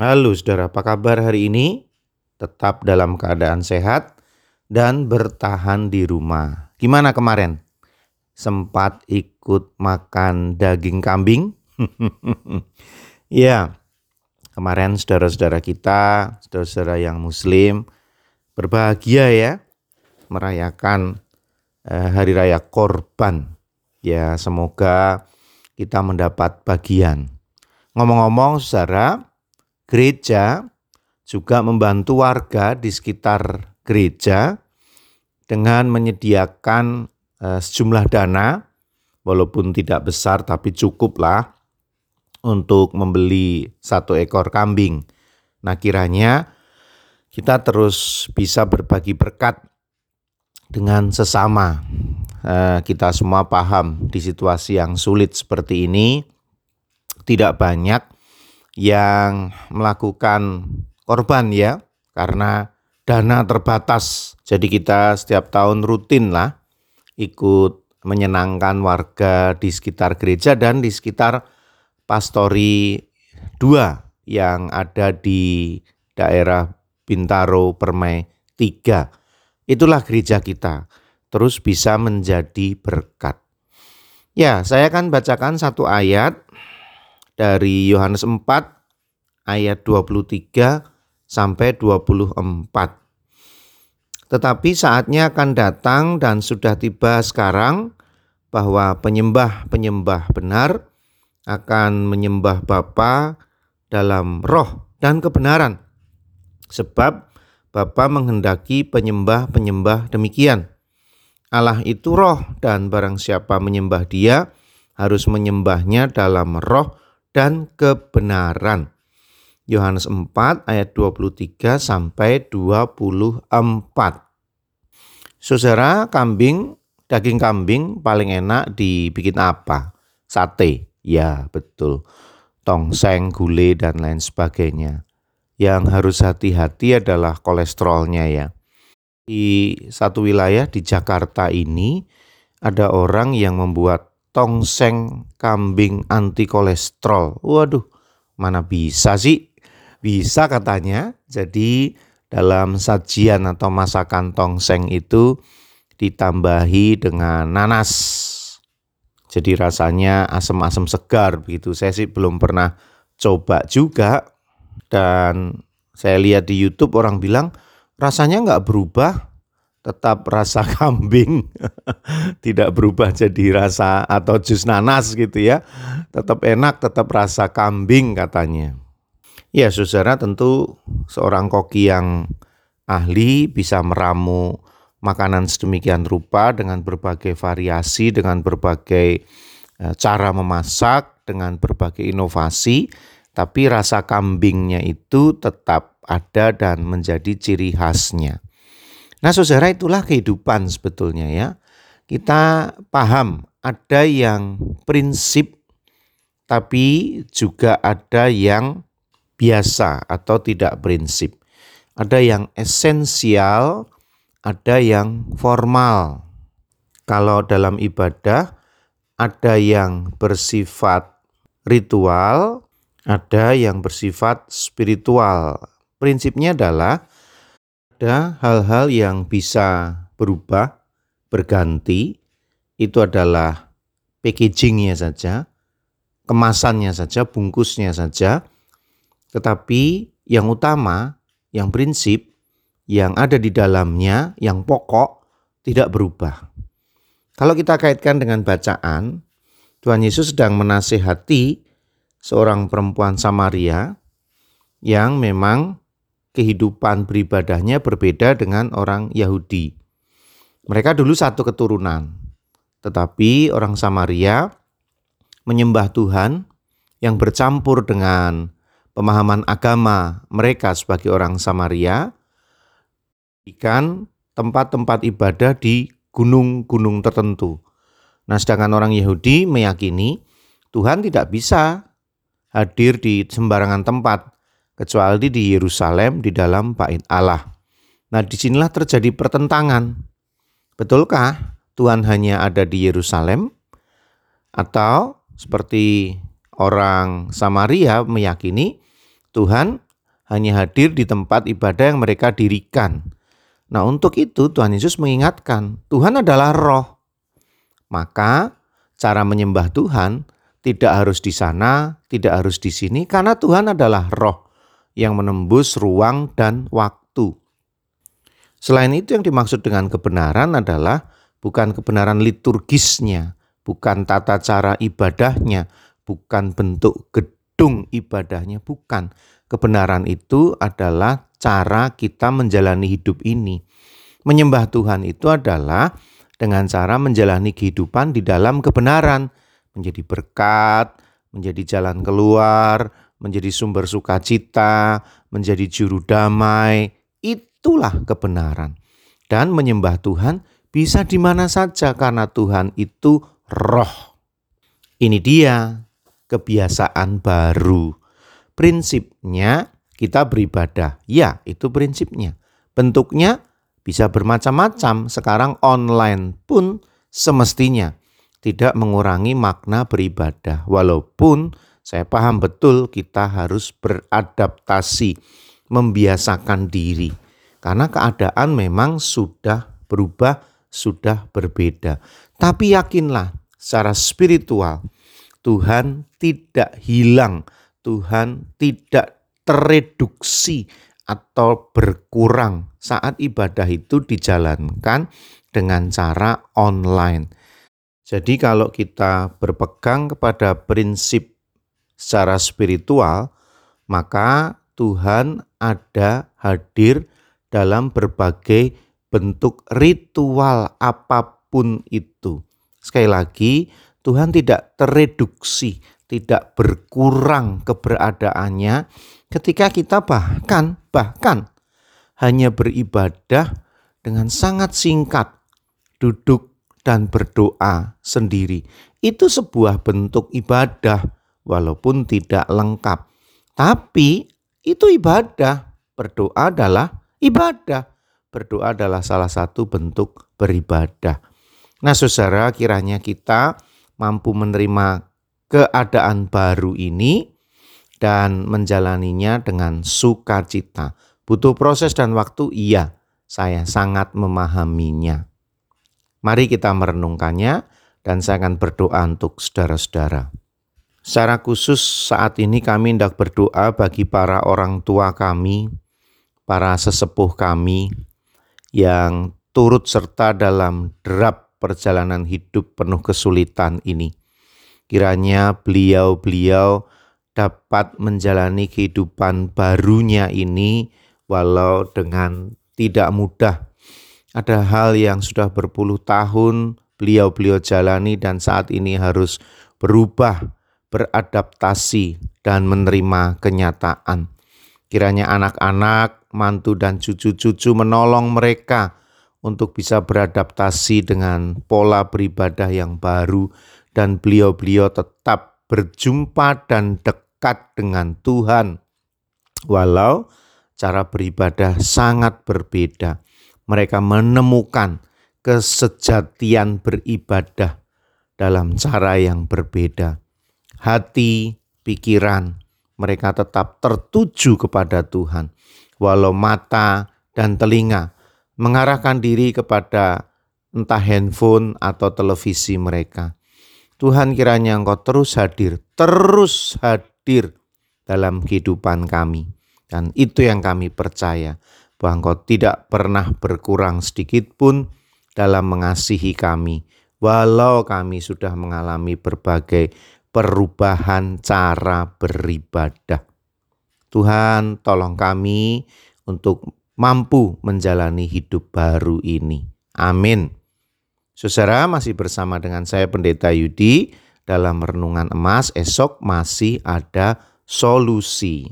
Halo saudara, apa kabar hari ini? Tetap dalam keadaan sehat dan bertahan di rumah. Gimana kemarin? Sempat ikut makan daging kambing? ya, kemarin saudara-saudara kita, saudara-saudara yang muslim, berbahagia ya merayakan eh, hari raya korban. Ya, semoga kita mendapat bagian. Ngomong-ngomong, saudara, gereja juga membantu warga di sekitar gereja dengan menyediakan uh, sejumlah dana, walaupun tidak besar tapi cukup lah untuk membeli satu ekor kambing. Nah kiranya kita terus bisa berbagi berkat dengan sesama Eh, kita semua paham di situasi yang sulit seperti ini tidak banyak yang melakukan korban ya karena dana terbatas. Jadi kita setiap tahun rutin lah ikut menyenangkan warga di sekitar gereja dan di sekitar pastori dua yang ada di daerah Bintaro Permai 3. Itulah gereja kita terus bisa menjadi berkat. Ya, saya akan bacakan satu ayat dari Yohanes 4 ayat 23 sampai 24. Tetapi saatnya akan datang dan sudah tiba sekarang bahwa penyembah-penyembah benar akan menyembah Bapa dalam roh dan kebenaran. Sebab Bapa menghendaki penyembah-penyembah demikian. Allah itu roh dan barang siapa menyembah dia harus menyembahnya dalam roh dan kebenaran. Yohanes 4 ayat 23 sampai 24. Saudara, kambing, daging kambing paling enak dibikin apa? Sate. Ya, betul. Tongseng, gulai dan lain sebagainya. Yang harus hati-hati adalah kolesterolnya ya di satu wilayah di Jakarta ini ada orang yang membuat tongseng kambing anti kolesterol. Waduh, mana bisa sih? Bisa katanya. Jadi dalam sajian atau masakan tongseng itu ditambahi dengan nanas. Jadi rasanya asam-asam segar begitu. Saya sih belum pernah coba juga dan saya lihat di YouTube orang bilang rasanya nggak berubah, tetap rasa kambing, tidak berubah jadi rasa atau jus nanas gitu ya, tetap enak, tetap rasa kambing katanya. Ya, saudara tentu seorang koki yang ahli bisa meramu makanan sedemikian rupa dengan berbagai variasi, dengan berbagai eh, cara memasak, dengan berbagai inovasi, tapi rasa kambingnya itu tetap ada dan menjadi ciri khasnya. Nah, saudara, itulah kehidupan sebetulnya ya. Kita paham ada yang prinsip, tapi juga ada yang biasa atau tidak prinsip. Ada yang esensial, ada yang formal. Kalau dalam ibadah, ada yang bersifat ritual, ada yang bersifat spiritual. Prinsipnya adalah ada hal-hal yang bisa berubah, berganti, itu adalah packagingnya saja, kemasannya saja, bungkusnya saja, tetapi yang utama, yang prinsip, yang ada di dalamnya, yang pokok, tidak berubah. Kalau kita kaitkan dengan bacaan, Tuhan Yesus sedang menasehati seorang perempuan Samaria yang memang kehidupan beribadahnya berbeda dengan orang Yahudi. Mereka dulu satu keturunan, tetapi orang Samaria menyembah Tuhan yang bercampur dengan pemahaman agama mereka sebagai orang Samaria, ikan tempat-tempat ibadah di gunung-gunung tertentu. Nah, sedangkan orang Yahudi meyakini Tuhan tidak bisa hadir di sembarangan tempat, kecuali di Yerusalem di dalam bait Allah. Nah, di sinilah terjadi pertentangan. Betulkah Tuhan hanya ada di Yerusalem? Atau seperti orang Samaria meyakini Tuhan hanya hadir di tempat ibadah yang mereka dirikan. Nah, untuk itu Tuhan Yesus mengingatkan, Tuhan adalah roh. Maka cara menyembah Tuhan tidak harus di sana, tidak harus di sini karena Tuhan adalah roh yang menembus ruang dan waktu. Selain itu yang dimaksud dengan kebenaran adalah bukan kebenaran liturgisnya, bukan tata cara ibadahnya, bukan bentuk gedung ibadahnya, bukan. Kebenaran itu adalah cara kita menjalani hidup ini. Menyembah Tuhan itu adalah dengan cara menjalani kehidupan di dalam kebenaran, menjadi berkat, menjadi jalan keluar, menjadi sumber sukacita, menjadi juru damai. Itulah kebenaran. Dan menyembah Tuhan bisa di mana saja karena Tuhan itu roh. Ini dia kebiasaan baru. Prinsipnya kita beribadah. Ya, itu prinsipnya. Bentuknya bisa bermacam-macam. Sekarang online pun semestinya tidak mengurangi makna beribadah. Walaupun saya paham betul kita harus beradaptasi, membiasakan diri. Karena keadaan memang sudah berubah sudah berbeda. Tapi yakinlah secara spiritual Tuhan tidak hilang, Tuhan tidak tereduksi atau berkurang saat ibadah itu dijalankan dengan cara online. Jadi kalau kita berpegang kepada prinsip secara spiritual, maka Tuhan ada hadir dalam berbagai bentuk ritual apa pun itu. Sekali lagi, Tuhan tidak tereduksi, tidak berkurang keberadaannya ketika kita bahkan bahkan hanya beribadah dengan sangat singkat, duduk dan berdoa sendiri. Itu sebuah bentuk ibadah walaupun tidak lengkap. Tapi itu ibadah. Berdoa adalah ibadah berdoa adalah salah satu bentuk beribadah. Nah, saudara, kiranya kita mampu menerima keadaan baru ini dan menjalaninya dengan sukacita. Butuh proses dan waktu, iya, saya sangat memahaminya. Mari kita merenungkannya dan saya akan berdoa untuk saudara-saudara. Secara khusus saat ini kami hendak berdoa bagi para orang tua kami, para sesepuh kami, yang turut serta dalam derap perjalanan hidup penuh kesulitan ini. Kiranya beliau-beliau dapat menjalani kehidupan barunya ini walau dengan tidak mudah. Ada hal yang sudah berpuluh tahun beliau-beliau jalani dan saat ini harus berubah, beradaptasi dan menerima kenyataan. Kiranya anak-anak mantu dan cucu-cucu menolong mereka untuk bisa beradaptasi dengan pola beribadah yang baru dan beliau-beliau tetap berjumpa dan dekat dengan Tuhan. Walau cara beribadah sangat berbeda, mereka menemukan kesejatian beribadah dalam cara yang berbeda. Hati, pikiran, mereka tetap tertuju kepada Tuhan walau mata dan telinga mengarahkan diri kepada entah handphone atau televisi mereka. Tuhan kiranya Engkau terus hadir, terus hadir dalam kehidupan kami. Dan itu yang kami percaya, bahwa Engkau tidak pernah berkurang sedikit pun dalam mengasihi kami, walau kami sudah mengalami berbagai perubahan cara beribadah. Tuhan, tolong kami untuk mampu menjalani hidup baru ini. Amin. Saudara masih bersama dengan saya Pendeta Yudi dalam renungan emas esok masih ada solusi.